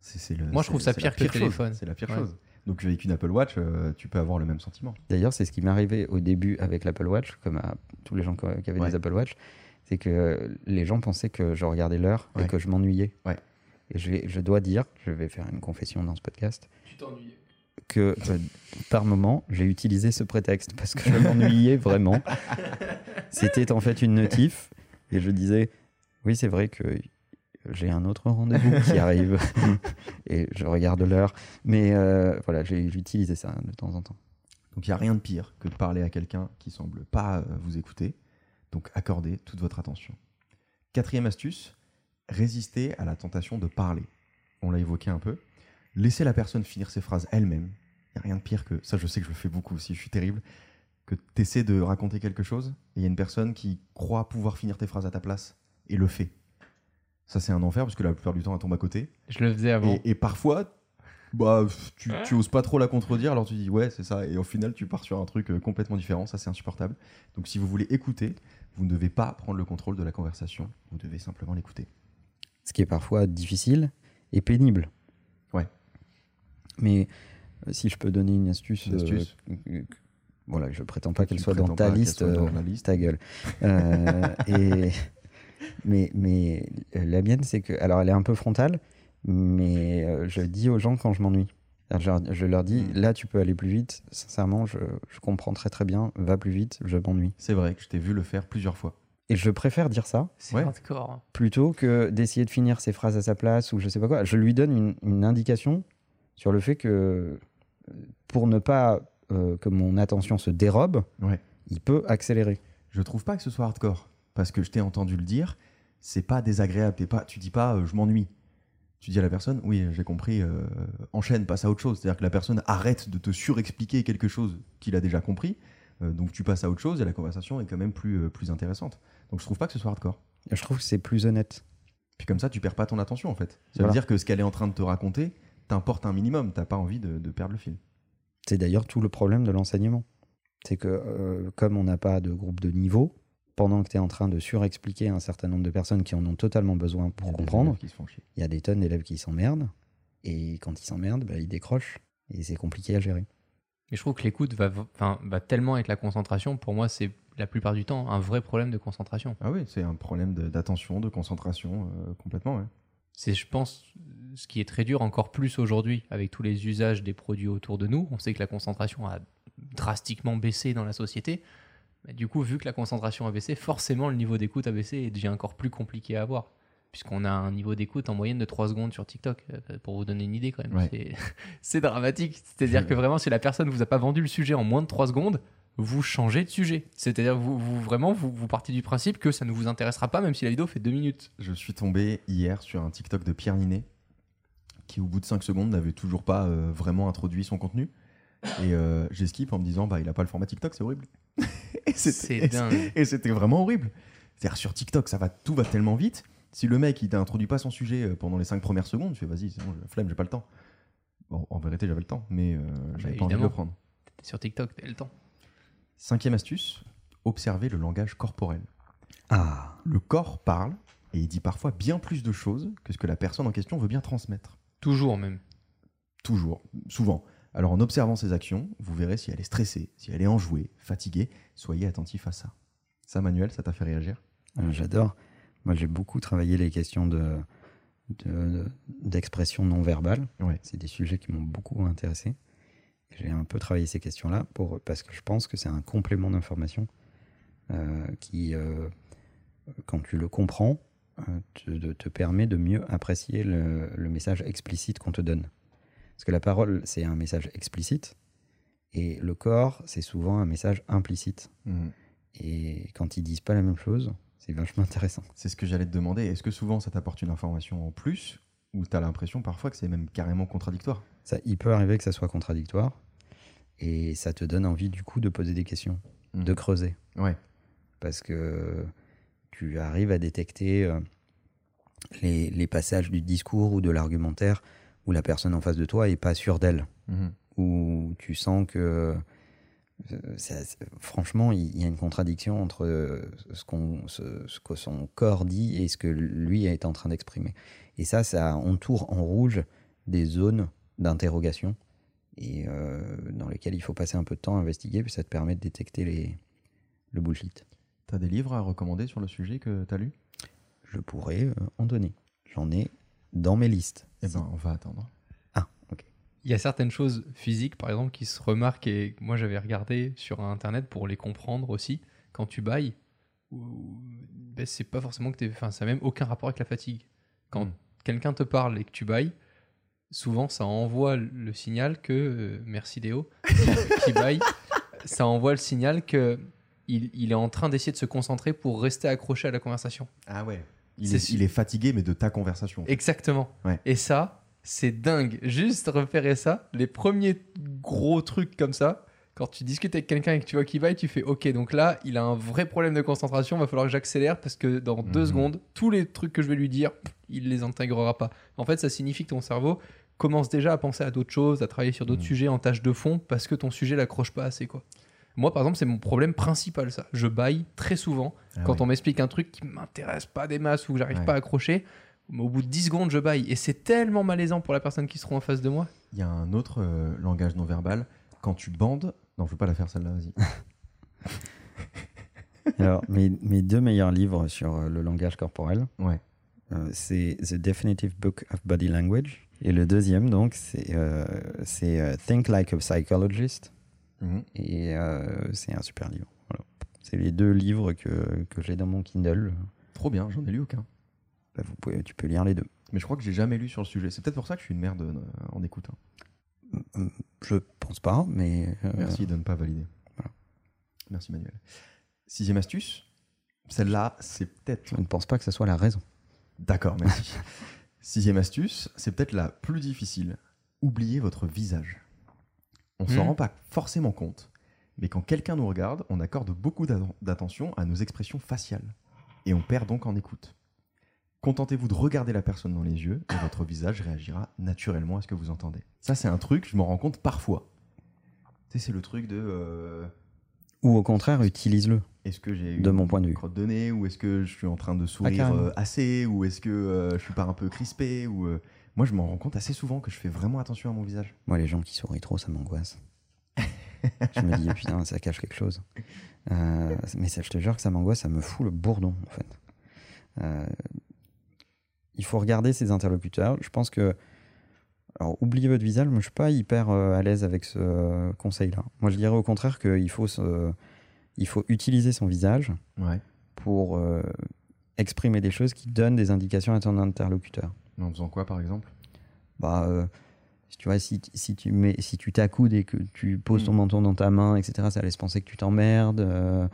Speaker 2: C'est, c'est le,
Speaker 1: Moi, je trouve ça
Speaker 2: c'est
Speaker 1: pire
Speaker 2: la
Speaker 1: que le téléphone.
Speaker 2: C'est la pire
Speaker 1: Ouais.
Speaker 2: chose. Donc avec une Apple Watch, euh, tu peux avoir le même sentiment.
Speaker 3: D'ailleurs, c'est ce qui m'est arrivé au début avec l'Apple Watch, comme à tous les gens qui avaient
Speaker 2: Ouais.
Speaker 3: des Apple Watch, c'est que les gens pensaient que je regardais l'heure
Speaker 2: Ouais.
Speaker 3: et que je m'ennuyais.
Speaker 2: Ouais.
Speaker 3: Et je, vais- je dois dire, je vais faire une confession dans ce podcast,
Speaker 1: Tu t'ennuies.
Speaker 3: Que euh, par moment, j'ai utilisé ce prétexte parce que je m'ennuyais vraiment. C'était en fait une notif et je disais, oui, c'est vrai que j'ai un autre rendez-vous qui arrive et je regarde l'heure. Mais euh, voilà, j'ai j'ai utilisé ça de temps en temps.
Speaker 2: Donc il n'y a rien de pire que de parler à quelqu'un qui semble pas euh, vous écouter. Donc accordez toute votre attention. Quatrième astuce, résister à la tentation de parler. On l'a évoqué un peu. Laissez la personne finir ses phrases elle-même. Il n'y a rien de pire que ça, je sais que je le fais beaucoup aussi, je suis terrible. Que tu essaies de raconter quelque chose et il y a une personne qui croit pouvoir finir tes phrases à ta place et le fait. Ça, c'est un enfer parce que la plupart du temps, elle tombe à côté.
Speaker 1: Je le faisais avant.
Speaker 2: Et, et parfois, bah, tu, tu oses pas trop la contredire, alors tu dis ouais, c'est ça. Et au final, tu pars sur un truc euh, complètement différent. Ça, c'est insupportable. Donc, si vous voulez écouter, vous ne devez pas prendre le contrôle de la conversation. Vous devez simplement l'écouter.
Speaker 3: ce qui est parfois difficile et pénible. Mais euh, si je peux donner une astuce,
Speaker 2: Une astuce.
Speaker 3: euh, euh, voilà, je prétends pas qu'elle soit dans ta liste,
Speaker 2: soit dans la liste.
Speaker 3: ta gueule. Euh, et mais mais euh, la mienne, c'est que alors elle est un peu frontale, mais euh, je dis aux gens quand je m'ennuie. Je, je leur dis,
Speaker 2: Mm.
Speaker 3: là tu peux aller plus vite. Sincèrement, je, je comprends très très bien. Va plus vite, je m'ennuie.
Speaker 2: C'est vrai que je t'ai vu le faire plusieurs fois.
Speaker 3: Et je préfère dire ça
Speaker 2: Ouais.
Speaker 3: plutôt que d'essayer de finir ses phrases à sa place ou je sais pas quoi. Je lui donne une, une indication sur le fait que euh, pour ne pas euh, que mon attention se dérobe,
Speaker 2: Ouais.
Speaker 3: il peut accélérer.
Speaker 2: Je trouve pas que ce soit hardcore parce que je t'ai entendu le dire. C'est pas désagréable. T'es pas, tu dis pas euh, je m'ennuie. Tu dis à la personne oui, j'ai compris. euh, enchaîne, passe à autre chose. C'est-à-dire que la personne arrête de te surexpliquer quelque chose qu'il a déjà compris. donc tu passes à autre chose et la conversation est quand même plus, plus intéressante. Donc je trouve pas que ce soit hardcore.
Speaker 3: Je trouve que c'est plus honnête.
Speaker 2: Puis comme ça, tu perds pas ton attention en fait. Ça
Speaker 3: Voilà.
Speaker 2: veut dire que ce qu'elle est en train de te raconter t'importe un minimum. T'as pas envie de, de perdre le fil.
Speaker 3: C'est d'ailleurs tout le problème de l'enseignement. C'est que euh, comme on n'a pas de groupe de niveau, pendant que tu es en train de surexpliquer à un certain nombre de personnes qui en ont totalement besoin pour comprendre,
Speaker 2: élèves qui se font chier.
Speaker 3: il y a des tonnes d'élèves qui s'emmerdent. Et quand ils s'emmerdent, bah, ils décrochent. Et c'est compliqué à gérer.
Speaker 1: Et je trouve que l'écoute va, enfin, va tellement avec la concentration. Pour moi, c'est la plupart du temps un vrai problème de concentration.
Speaker 2: Ah oui, c'est un problème de- d'attention, de concentration euh, complètement. ouais.
Speaker 1: C'est, je pense, ce qui est très dur encore plus aujourd'hui avec tous les usages des produits autour de nous. On sait que la concentration a drastiquement baissé dans la société. Mais du coup, vu que la concentration a baissé, forcément le niveau d'écoute a baissé et devient encore plus compliqué à avoir. Puisqu'on a un niveau d'écoute en moyenne de 3 secondes sur TikTok, euh, pour vous donner une idée quand même.
Speaker 2: Ouais.
Speaker 1: C'est, dramatique. C'est-à-dire que vraiment, si la personne vous a pas vendu le sujet en moins de 3 secondes, vous changez de sujet. C'est-à-dire vous, vous vraiment, vous, vous partez du principe que ça ne vous intéressera pas, même si la vidéo fait 2 minutes.
Speaker 2: Je suis tombé hier sur un TikTok de Pierre Ninet qui, au bout de 5 secondes, n'avait toujours pas euh, vraiment introduit son contenu. Et euh, j'ai skip en me disant, bah, il a pas le format TikTok, c'est horrible. et
Speaker 1: C'est
Speaker 2: c'était-
Speaker 1: dingue.
Speaker 2: et c'était vraiment horrible. C'est-à-dire, sur TikTok, ça va, tout va tellement vite. Si le mec, il t'introduit pas son sujet euh, pendant les 5 premières secondes, tu fais, vas-y, c'est bon, flemme, j'ai pas le temps. Bon, en vérité, j'avais le temps, mais euh, j'avais pas envie de le prendre.
Speaker 1: Sur TikTok, t'as le temps.
Speaker 2: Cinquième astuce, observer le langage corporel.
Speaker 3: Ah,
Speaker 2: Le corps parle et il dit parfois bien plus de choses que ce que la personne en question veut bien transmettre.
Speaker 1: Toujours même.
Speaker 2: Toujours, souvent. Alors en observant ses actions, vous verrez si elle est stressée, si elle est enjouée, fatiguée. Soyez attentif à ça. Ça, Manuel, ça t'a fait réagir?
Speaker 3: Euh, J'adore. Moi, j'ai beaucoup travaillé les questions de, de- d'expression non verbale.
Speaker 2: Ouais.
Speaker 3: C'est des sujets qui m'ont beaucoup intéressé. J'ai un peu travaillé ces questions-là pour, parce que je pense que c'est un complément d'information euh, qui, euh, quand tu le comprends, euh, te, permet de mieux apprécier le, le message explicite qu'on te donne. Parce que la parole, c'est un message explicite. Et le corps, c'est souvent un message implicite.
Speaker 2: Mhm.
Speaker 3: Et quand ils disent pas la même chose, c'est vachement intéressant.
Speaker 2: C'est ce que j'allais te demander. Est-ce que souvent ça t'apporte une information en plus ou t'as l'impression parfois que c'est même carrément contradictoire?
Speaker 3: Ça, il peut arriver que ça soit contradictoire. Et ça te donne envie, du coup, de poser des questions, de creuser.
Speaker 2: Ouais.
Speaker 3: Parce que tu arrives à détecter euh, les, les passages du discours ou de l'argumentaire où la personne en face de toi est pas sûre d'elle.
Speaker 2: Mhm.
Speaker 3: où tu sens que euh, ça- franchement il y a une contradiction entre euh, ce, qu'on, ce, ce que son corps dit et ce que lui est en train d'exprimer. Et ça, ça entoure en rouge des zones d'interrogation et euh, dans lesquelles il faut passer un peu de temps à investiguer, puis ça te permet de détecter les, le bullshit.
Speaker 2: T'as des livres à recommander sur le sujet que t'as lu?
Speaker 3: Je pourrais euh, en donner. J'en ai dans mes listes.
Speaker 2: Eh ben, on va attendre.
Speaker 3: Ah, ok.
Speaker 1: Il y a certaines choses physiques, par exemple, qui se remarquent et moi j'avais regardé sur Internet pour les comprendre aussi. Quand tu bailles, ben, c'est pas forcément que t'es. Enfin, ça n'a même aucun rapport avec la fatigue. Quand
Speaker 2: Mm.
Speaker 1: quelqu'un te parle et que tu bailles, souvent ça envoie le signal que. euh, merci Léo, qui baille. Ça envoie le signal que. Il, il est en train d'essayer de se concentrer pour rester accroché à la conversation.
Speaker 2: Ah ouais. Il est, il est fatigué, mais de ta conversation.
Speaker 1: Exactement.
Speaker 2: Ouais.
Speaker 1: Et ça, c'est dingue. Juste repérer ça, les premiers gros trucs comme ça, quand tu discutes avec quelqu'un et que tu vois qu'il va, et tu fais OK, donc là, il a un vrai problème de concentration, va falloir que j'accélère parce que dans deux
Speaker 2: Mhm.
Speaker 1: secondes, tous les trucs que je vais lui dire, il les intégrera pas. En fait, ça signifie que ton cerveau commence déjà à penser à d'autres choses, à travailler sur d'autres
Speaker 2: Mhm.
Speaker 1: sujets en tâche de fond parce que ton sujet l'accroche pas assez quoi. Moi, par exemple, c'est mon problème principal, ça. Je baille très souvent
Speaker 2: Ah
Speaker 1: quand on m'explique un truc qui m'intéresse pas des masses ou que j'arrive
Speaker 2: Ouais.
Speaker 1: pas à accrocher, mais au bout de 10 secondes, je baille. Et c'est tellement malaisant pour la personne qui sera en face de moi.
Speaker 2: Il y a un autre euh, langage non verbal. Quand tu bandes. Non, je veux pas la faire celle-là, vas-y.
Speaker 3: Alors, mes, mes deux meilleurs livres sur euh, le langage corporel,
Speaker 2: Ouais.
Speaker 3: Euh, c'est The Definitive Book of Body Language. Et le deuxième, donc, c'est euh, euh, Think Like a Psychologist.
Speaker 2: Mhm.
Speaker 3: Et euh, c'est un super livre. Voilà. C'est les deux livres que, que j'ai dans mon Kindle.
Speaker 2: Trop bien, j'en ai lu aucun.
Speaker 3: Bah, vous pouvez, tu peux lire les deux.
Speaker 2: Mais je crois que j'ai jamais lu sur le sujet. C'est peut-être pour ça que je suis une merde en écoute. hein.
Speaker 3: Mm, Je pense pas, mais.
Speaker 2: Merci de ne pas valider.
Speaker 3: Voilà.
Speaker 2: Merci Manuel. Sixième astuce. Celle-là, c'est peut-être
Speaker 3: Je ne pense pas que ce soit la raison.
Speaker 2: D'accord, merci. Sixième astuce, c'est peut-être la plus difficile. Oubliez votre visage. On s'en
Speaker 1: Hmm.
Speaker 2: rend pas forcément compte, mais quand quelqu'un nous regarde, on accorde beaucoup d'atten- d'attention à nos expressions faciales. Et on perd donc en écoute. Contentez-vous de regarder la personne dans les yeux et votre visage réagira naturellement à ce que vous entendez. Ça, c'est un truc, je m'en rends compte parfois. Tu sais, c'est le truc de. euh,
Speaker 3: Ou au contraire, utilise-le.
Speaker 2: Est-ce que j'ai
Speaker 3: De
Speaker 2: une
Speaker 3: mon point de vue.
Speaker 2: crotte de nez ou est-ce que je suis en train de sourire
Speaker 3: carrément.
Speaker 2: euh, assez ou est-ce que euh, je suis pas un peu crispé ou euh, moi je m'en rends compte assez souvent que je fais vraiment attention à mon visage.
Speaker 3: Moi, les gens qui sourient trop, ça m'angoisse. je me dis, putain, ça cache quelque chose. Euh, mais ça, je te jure que ça m'angoisse, ça me fout le bourdon, en fait. Euh, il faut regarder ses interlocuteurs. Je pense que. Alors, oubliez votre visage, moi, je suis pas hyper euh, à l'aise avec ce euh, conseil-là. Moi, je dirais au contraire qu'il faut, se- il faut utiliser son visage
Speaker 2: Ouais.
Speaker 3: pour euh, exprimer des choses qui donnent des indications à ton interlocuteur.
Speaker 2: En faisant quoi par exemple?
Speaker 3: Bah, euh, tu vois, si, si tu mets, si tu t'accoudes et que tu poses ton
Speaker 2: Mm.
Speaker 3: menton dans ta main, etc., ça laisse penser que tu t'emmerdes. euh,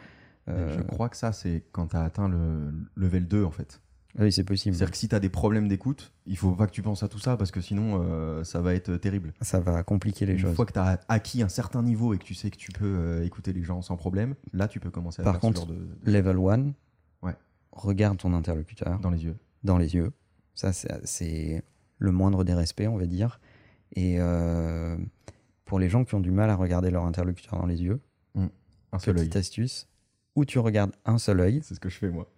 Speaker 2: Je crois que ça c'est quand tu as atteint le level 2 en fait.
Speaker 3: Oui, c'est possible.
Speaker 2: C'est-à-dire que si tu as des problèmes d'écoute, il faut pas que tu penses à tout ça parce que sinon euh, ça va être terrible.
Speaker 3: Ça va compliquer les
Speaker 2: Une
Speaker 3: choses.
Speaker 2: fois que tu as acquis un certain niveau et que tu sais que tu peux euh, écouter les gens sans problème, là tu peux commencer à
Speaker 3: Par
Speaker 2: faire
Speaker 3: contre,
Speaker 2: ce genre de,
Speaker 3: Level 1,
Speaker 2: Ouais.
Speaker 3: regarde ton interlocuteur
Speaker 2: dans les yeux.
Speaker 3: dans les yeux. Ça, c'est- le moindre des respects, on va dire. Et euh, pour les gens qui ont du mal à regarder leur interlocuteur dans les yeux,
Speaker 2: Un seul œil.
Speaker 3: petite astuce, où tu regardes un seul œil,
Speaker 2: C'est ce que je fais moi.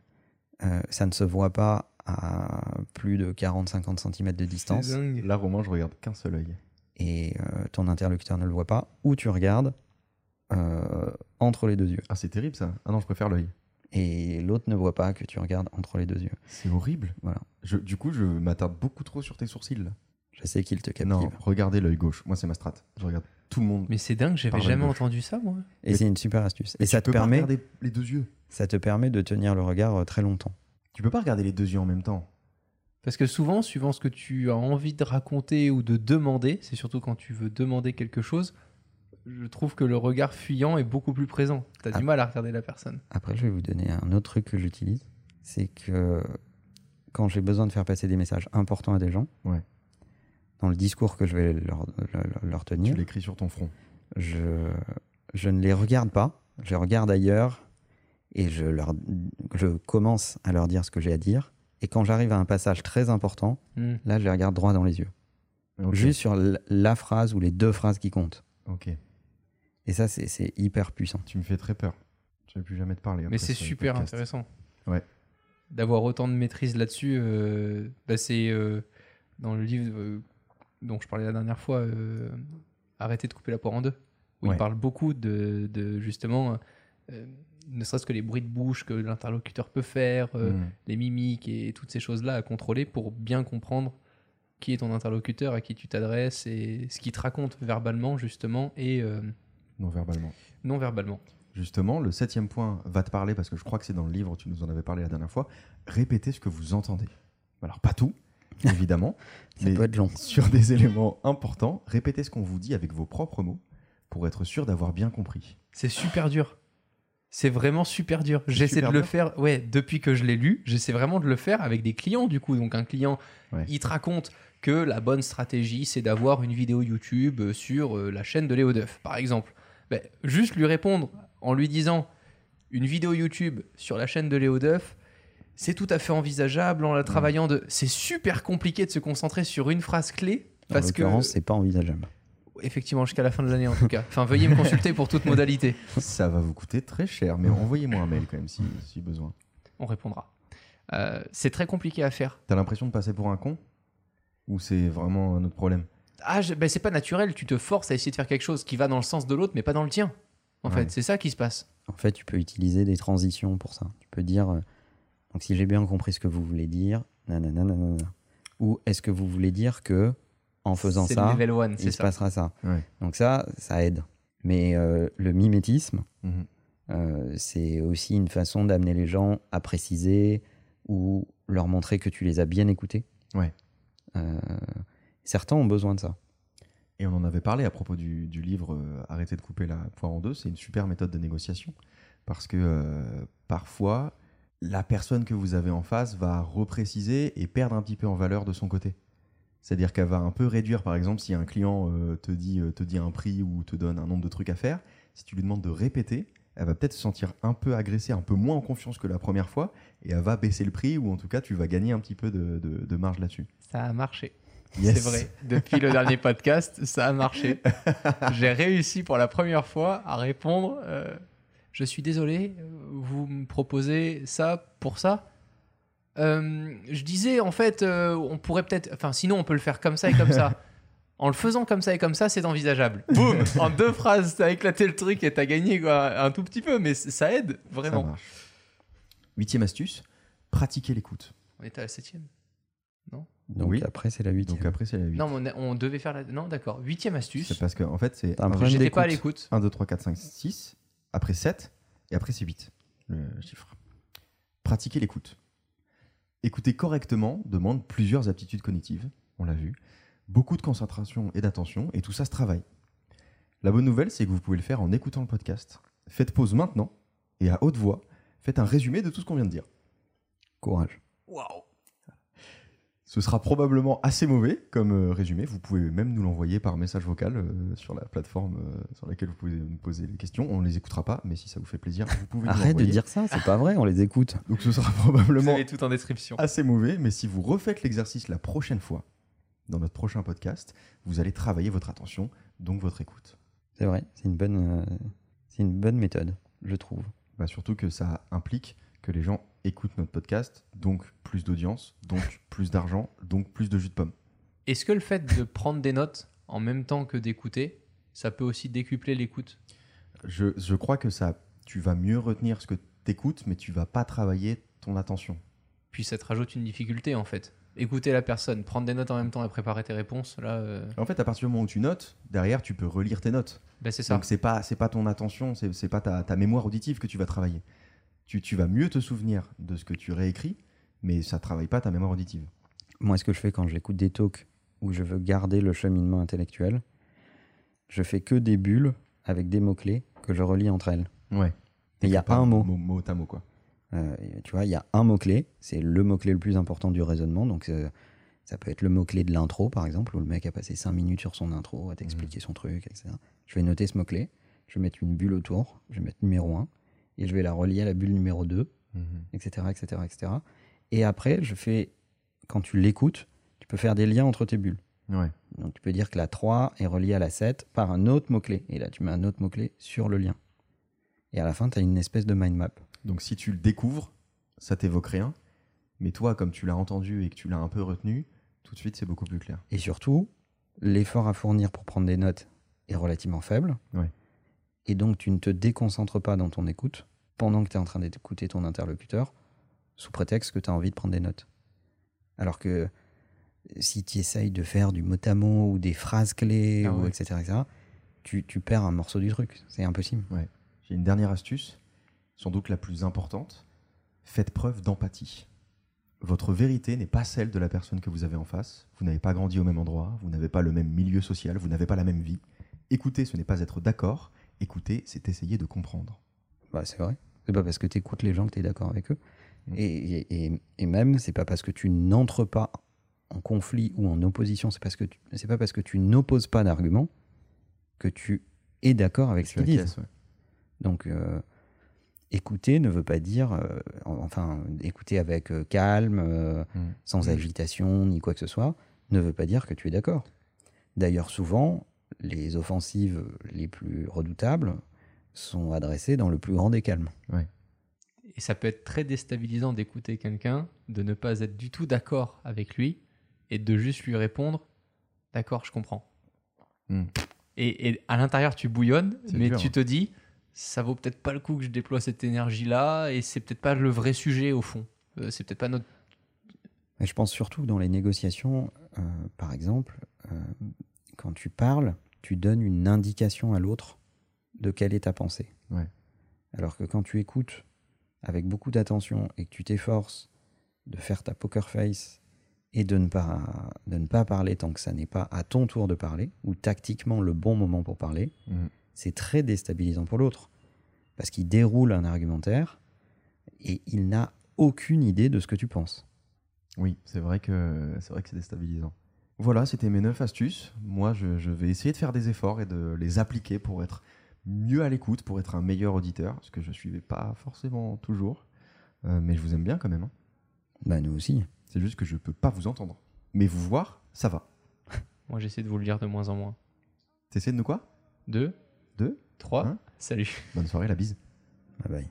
Speaker 3: Euh, ça ne se voit pas à plus de 40-50 cm de distance.
Speaker 2: Là Romain, je regarde qu'un seul œil.
Speaker 3: et euh, ton interlocuteur ne le voit pas, ou tu regardes euh, entre les deux yeux.
Speaker 2: Ah c'est terrible ça. Ah non, je préfère l'œil.
Speaker 3: Et l'autre ne voit pas que tu regardes entre les deux yeux.
Speaker 2: C'est horrible.
Speaker 3: Voilà.
Speaker 2: Je- du coup, je m'attarde beaucoup trop sur tes sourcils. Là.
Speaker 3: Je sais qu'il te captive.
Speaker 2: Non, regardez l'œil gauche. Moi, c'est ma strat. Je regarde tout le monde.
Speaker 1: Mais c'est dingue, j'avais jamais
Speaker 2: gauche.
Speaker 1: entendu ça, moi.
Speaker 3: Et c'est une super astuce. Et ça
Speaker 2: tu
Speaker 3: te,
Speaker 2: peux pas
Speaker 3: permet,
Speaker 2: regarder les deux yeux.
Speaker 3: ça te permet de tenir le regard euh, très longtemps.
Speaker 2: Tu peux pas regarder les deux yeux en même temps.
Speaker 1: Parce que souvent, suivant ce que tu as envie de raconter ou de demander, c'est surtout quand tu veux demander quelque chose, je trouve que le regard fuyant est beaucoup plus présent. T'as
Speaker 3: Ah.
Speaker 1: du mal à regarder la personne.
Speaker 3: Après, je vais vous donner un autre truc que j'utilise. C'est que quand j'ai besoin de faire passer des messages importants à des gens,
Speaker 2: Ouais.
Speaker 3: Dans le discours que je vais leur, leur, leur
Speaker 2: Tu
Speaker 3: tenir,
Speaker 2: l'écris sur ton front.
Speaker 3: je, je ne les regarde pas, je regarde ailleurs et je, leur, je commence à leur dire ce que j'ai à dire. Et quand j'arrive à un passage très important,
Speaker 1: Hmm.
Speaker 3: là, je les regarde droit dans les yeux. Juste sur la phrase ou les deux phrases qui comptent.
Speaker 2: Ok.
Speaker 3: Et ça, c'est c'est hyper puissant.
Speaker 2: Tu me fais très peur. Je vais plus jamais te parler.
Speaker 1: Mais
Speaker 2: après
Speaker 1: c'est
Speaker 2: ce
Speaker 1: super
Speaker 2: podcast.
Speaker 1: intéressant.
Speaker 2: Ouais.
Speaker 1: D'avoir autant de maîtrise là-dessus. euh, bah, c'est euh, dans le livre euh, dont je parlais la dernière fois, euh, Arrêtez de couper la poire en deux. Où
Speaker 2: Ouais.
Speaker 1: il parle beaucoup de, de, justement, euh, ne serait-ce que les bruits de bouche que l'interlocuteur peut faire, euh,
Speaker 2: Mm.
Speaker 1: les mimiques et toutes ces choses-là à contrôler pour bien comprendre qui est ton interlocuteur, à qui tu t'adresses et ce qu'il te raconte verbalement, justement, et
Speaker 2: Non verbalement.
Speaker 1: non verbalement.
Speaker 2: Justement, le septième point va te parler parce que je crois que c'est dans le livre, tu nous en avais parlé la dernière fois. Répétez ce que vous entendez. Alors, pas tout, évidemment,
Speaker 3: Ça
Speaker 2: mais
Speaker 3: peut être long.
Speaker 2: sur des éléments importants, répétez ce qu'on vous dit avec vos propres mots pour être sûr d'avoir bien compris.
Speaker 1: C'est super dur. C'est vraiment super dur. J'essaie de le faire, ouais, depuis que je l'ai lu, j'essaie vraiment de le faire avec des clients du coup. Donc un client,
Speaker 2: Ouais.
Speaker 1: il te raconte que la bonne stratégie, c'est d'avoir une vidéo YouTube euh, sur euh, la chaîne de Léo Duff, par exemple. Ben, juste lui répondre en lui disant une vidéo YouTube sur la chaîne de Léo Duff, c'est tout à fait envisageable en la travaillant de. C'est super compliqué de se concentrer sur une phrase clé
Speaker 3: En
Speaker 1: parce que
Speaker 3: l'occurrence, c'est pas envisageable.
Speaker 1: effectivement jusqu'à la fin de l'année en tout cas. Enfin, veuillez me consulter pour toute modalité.
Speaker 2: Ça va vous coûter très cher, mais envoyez-moi un mail quand même si, si besoin.
Speaker 1: On répondra. Euh, c'est très compliqué à faire.
Speaker 2: T'as l'impression de passer pour un con? Ou c'est vraiment un autre problème?
Speaker 1: Ah, ben, c'est pas naturel. Tu te forces à essayer de faire quelque chose qui va dans le sens de l'autre, mais pas dans le tien. En
Speaker 2: Ouais.
Speaker 1: fait, c'est ça qui se passe.
Speaker 3: En fait, tu peux utiliser des transitions pour ça. Tu peux dire, euh, donc si j'ai bien compris ce que vous voulez dire, nanana, nanana. ou est-ce que vous voulez dire que en faisant ça,
Speaker 1: le one,
Speaker 3: il se
Speaker 1: ça.
Speaker 3: passera ça.
Speaker 2: Ouais.
Speaker 3: Donc ça, ça aide. Mais euh, le mimétisme,
Speaker 2: Mhm.
Speaker 3: euh, c'est aussi une façon d'amener les gens à préciser ou leur montrer que tu les as bien écoutés.
Speaker 2: Ouais.
Speaker 3: Euh, certains ont besoin de ça.
Speaker 2: Et on en avait parlé à propos du, du livre Arrêtez de couper la poire en deux. C'est une super méthode de négociation parce que parfois, la personne que vous avez en face va repréciser et perdre un petit peu en valeur de son côté. C'est-à-dire qu'elle va un peu réduire, par exemple, si un client euh, te, dit, euh, te dit un prix ou te donne un nombre de trucs à faire, si tu lui demandes de répéter, elle va peut-être se sentir un peu agressée, un peu moins en confiance que la première fois, et elle va baisser le prix, ou en tout cas, tu vas gagner un petit peu de, de- de marge là-dessus.
Speaker 1: Ça a marché.
Speaker 2: Yes.
Speaker 1: C'est vrai. Depuis le dernier podcast, ça a marché. J'ai réussi pour la première fois à répondre. euh, je suis désolé, vous me proposez ça pour ça. Euh, je disais en fait, euh, on pourrait peut-être, enfin sinon on peut le faire comme ça et comme ça. En le faisant comme ça et comme ça, c'est envisageable. Boum En deux phrases, t'as éclaté le truc et t'as gagné quoi, un tout petit peu, mais ça aide
Speaker 2: Ça
Speaker 1: vraiment.
Speaker 2: marche. Huitième astuce, pratiquer l'écoute.
Speaker 1: On était à la septième.
Speaker 3: Donc
Speaker 2: Oui.
Speaker 3: après, c'est la huitième.
Speaker 2: Donc après, c'est la 8.
Speaker 1: Non, mais on, a- on devait faire la. Non, d'accord. Huitième
Speaker 2: C'est
Speaker 1: astuce.
Speaker 2: parce qu'en en fait, c'est
Speaker 3: un problème
Speaker 1: J'étais pas à
Speaker 3: d'écoute.
Speaker 1: l'écoute.
Speaker 2: 1, 2, 3, 4, 5, 6, après 7, et après c'est 8, le chiffre. Pratiquer l'écoute. Écouter correctement demande plusieurs aptitudes cognitives, on l'a vu, beaucoup de concentration et d'attention, et tout ça se travaille. La bonne nouvelle, c'est que vous pouvez le faire en écoutant le podcast. Faites pause maintenant, et à haute voix, faites un résumé de tout ce qu'on vient de dire.
Speaker 3: Courage.
Speaker 1: Waouh
Speaker 2: Ce sera probablement assez mauvais comme euh, résumé. Vous pouvez même nous l'envoyer par message vocal euh, sur la plateforme euh, sur laquelle vous pouvez nous poser les questions. On ne les écoutera pas, mais si ça vous fait plaisir, vous pouvez nous
Speaker 3: Arrête de dire ça, c'est pas vrai, on les écoute.
Speaker 2: Donc ce sera
Speaker 1: Vous
Speaker 2: probablement
Speaker 1: avez tout en description.
Speaker 2: assez mauvais, mais si vous refaites l'exercice la prochaine fois, dans notre prochain podcast, vous allez travailler votre attention, donc votre écoute.
Speaker 3: C'est vrai, c'est une bonne, euh, c'est une bonne méthode, je trouve.
Speaker 2: Bah, surtout que ça implique que les gens écoutent notre podcast, donc plus d'audience, donc plus d'argent, donc plus de jus de pomme.
Speaker 1: Est-ce que le fait de prendre des notes en même temps que d'écouter, ça peut aussi décupler l'écoute?
Speaker 2: Je, je crois que ça, tu vas mieux retenir ce que tu écoutes, mais tu vas pas travailler ton attention.
Speaker 1: Puis ça te rajoute une difficulté en fait. Écouter la personne, prendre des notes en même temps et préparer tes réponses, là, euh,
Speaker 2: En fait, à partir du moment où tu notes, derrière, tu peux relire tes notes.
Speaker 1: ben c'est ça.
Speaker 2: Donc c'est pas c'est pas ton attention, c'est c'est pas ta, ta mémoire auditive que tu vas travailler. Tu, tu vas mieux te souvenir de ce que tu réécris, mais ça travaille pas ta mémoire auditive.
Speaker 3: Moi, ce que je fais quand j'écoute des talks où je veux garder le cheminement intellectuel, je fais que des bulles avec des mots-clés que je relie entre elles.
Speaker 2: Ouais.
Speaker 3: Et il y a
Speaker 2: Pas
Speaker 3: un mot.
Speaker 2: Mot, mot à mot, quoi.
Speaker 3: Euh, tu vois, il y a un mot-clé, c'est le mot-clé le plus important du raisonnement. Donc, euh, ça peut être le mot-clé de l'intro, par exemple, où le mec a passé 5 minutes sur son intro à t'expliquer son truc, etc. Je vais noter ce mot-clé, je vais mettre une bulle autour, je vais mettre numéro 1, et je vais la relier à la bulle numéro 2, etc., etc., etc. Et après, je fais, quand tu l'écoutes, tu peux faire des liens entre tes bulles.
Speaker 2: Ouais.
Speaker 3: Donc, tu peux dire que la 3 est reliée à la 7 par un autre mot-clé. Et là, tu mets un autre mot-clé sur le lien. Et à la fin, tu as une espèce de mind map.
Speaker 2: Donc si tu le découvres, ça t'évoque rien. Mais toi, comme tu l'as entendu et que tu l'as un peu retenu, tout de suite, c'est beaucoup plus clair.
Speaker 3: Et surtout, l'effort à fournir pour prendre des notes est relativement faible.
Speaker 2: Ouais.
Speaker 3: Et donc, tu ne te déconcentres pas dans ton écoute pendant que tu es en train d'écouter ton interlocuteur, sous prétexte que tu as envie de prendre des notes. Alors que si tu essayes de faire du mot à mot ou des phrases clés,
Speaker 2: Ah
Speaker 3: ou
Speaker 2: ouais.
Speaker 3: etc., etc., tu, tu perds un morceau du truc. C'est impossible.
Speaker 2: J'ai une dernière astuce, sans doute la plus importante. Faites preuve d'empathie. Votre vérité n'est pas celle de la personne que vous avez en face. Vous n'avez pas grandi au même endroit, vous n'avez pas le même milieu social, vous n'avez pas la même vie. Écouter, ce n'est pas être d'accord. Écouter, c'est essayer de comprendre.
Speaker 3: Bah, c'est vrai. C'est pas parce que tu écoutes les gens que tu es d'accord avec eux.
Speaker 2: Mm.
Speaker 3: Et, et, et- même, c'est pas parce que tu n'entres pas en conflit ou en opposition, c'est parce que c'est pas parce que tu n'opposes pas d'arguments que tu es d'accord avec ce qu'ils disent.
Speaker 2: ouais.
Speaker 3: Donc, euh, écouter ne veut pas dire, euh, en- enfin, écouter avec euh, calme,
Speaker 2: Mm.
Speaker 3: sans agitation ni quoi que ce soit, ne veut pas dire que tu es d'accord. D'ailleurs, souvent, les offensives les plus redoutables sont adressées dans le plus grand des calmes.
Speaker 1: Et ça peut être très déstabilisant d'écouter quelqu'un, de ne pas être du tout d'accord avec lui et de juste lui répondre D'accord, je comprends.
Speaker 2: Hmm.
Speaker 1: Et, et à l'intérieur, tu bouillonnes, mais
Speaker 2: dur,
Speaker 1: tu
Speaker 2: hein.
Speaker 1: te dis Ça vaut peut-être pas le coup que je déploie cette énergie-là et c'est peut-être pas le vrai sujet au fond. Euh, c'est peut-être pas notre.
Speaker 3: Mais je pense surtout que dans les négociations, euh, par exemple, euh, quand tu parles, tu donnes une indication à l'autre de quelle est ta pensée.
Speaker 2: Ouais.
Speaker 3: Alors que quand tu écoutes avec beaucoup d'attention et que tu t'efforces de faire ta poker face et de ne, pas, de ne pas parler tant que ça n'est pas à ton tour de parler, ou tactiquement le bon moment pour parler,
Speaker 2: Mm.
Speaker 3: c'est très déstabilisant pour l'autre. Parce qu'il déroule un argumentaire et il n'a aucune idée de ce que tu penses.
Speaker 2: Oui, c'est vrai que c'est vrai que c'est déstabilisant. Voilà, c'était mes neuf astuces. Moi, je, je vais essayer de faire des efforts et de les appliquer pour être mieux à l'écoute, pour être un meilleur auditeur, ce que je suivais pas forcément toujours. Euh, mais je vous aime bien quand même. hein.
Speaker 3: Bah nous aussi.
Speaker 2: C'est juste que je peux pas vous entendre. Mais vous voir, ça va.
Speaker 1: Moi, j'essaie de vous le dire de moins en moins.
Speaker 2: T'essaies de nous quoi?
Speaker 1: Deux,
Speaker 2: Deux?
Speaker 1: Trois,
Speaker 2: Hein?
Speaker 1: Salut.
Speaker 2: Bonne soirée, la bise.
Speaker 3: Bye bye.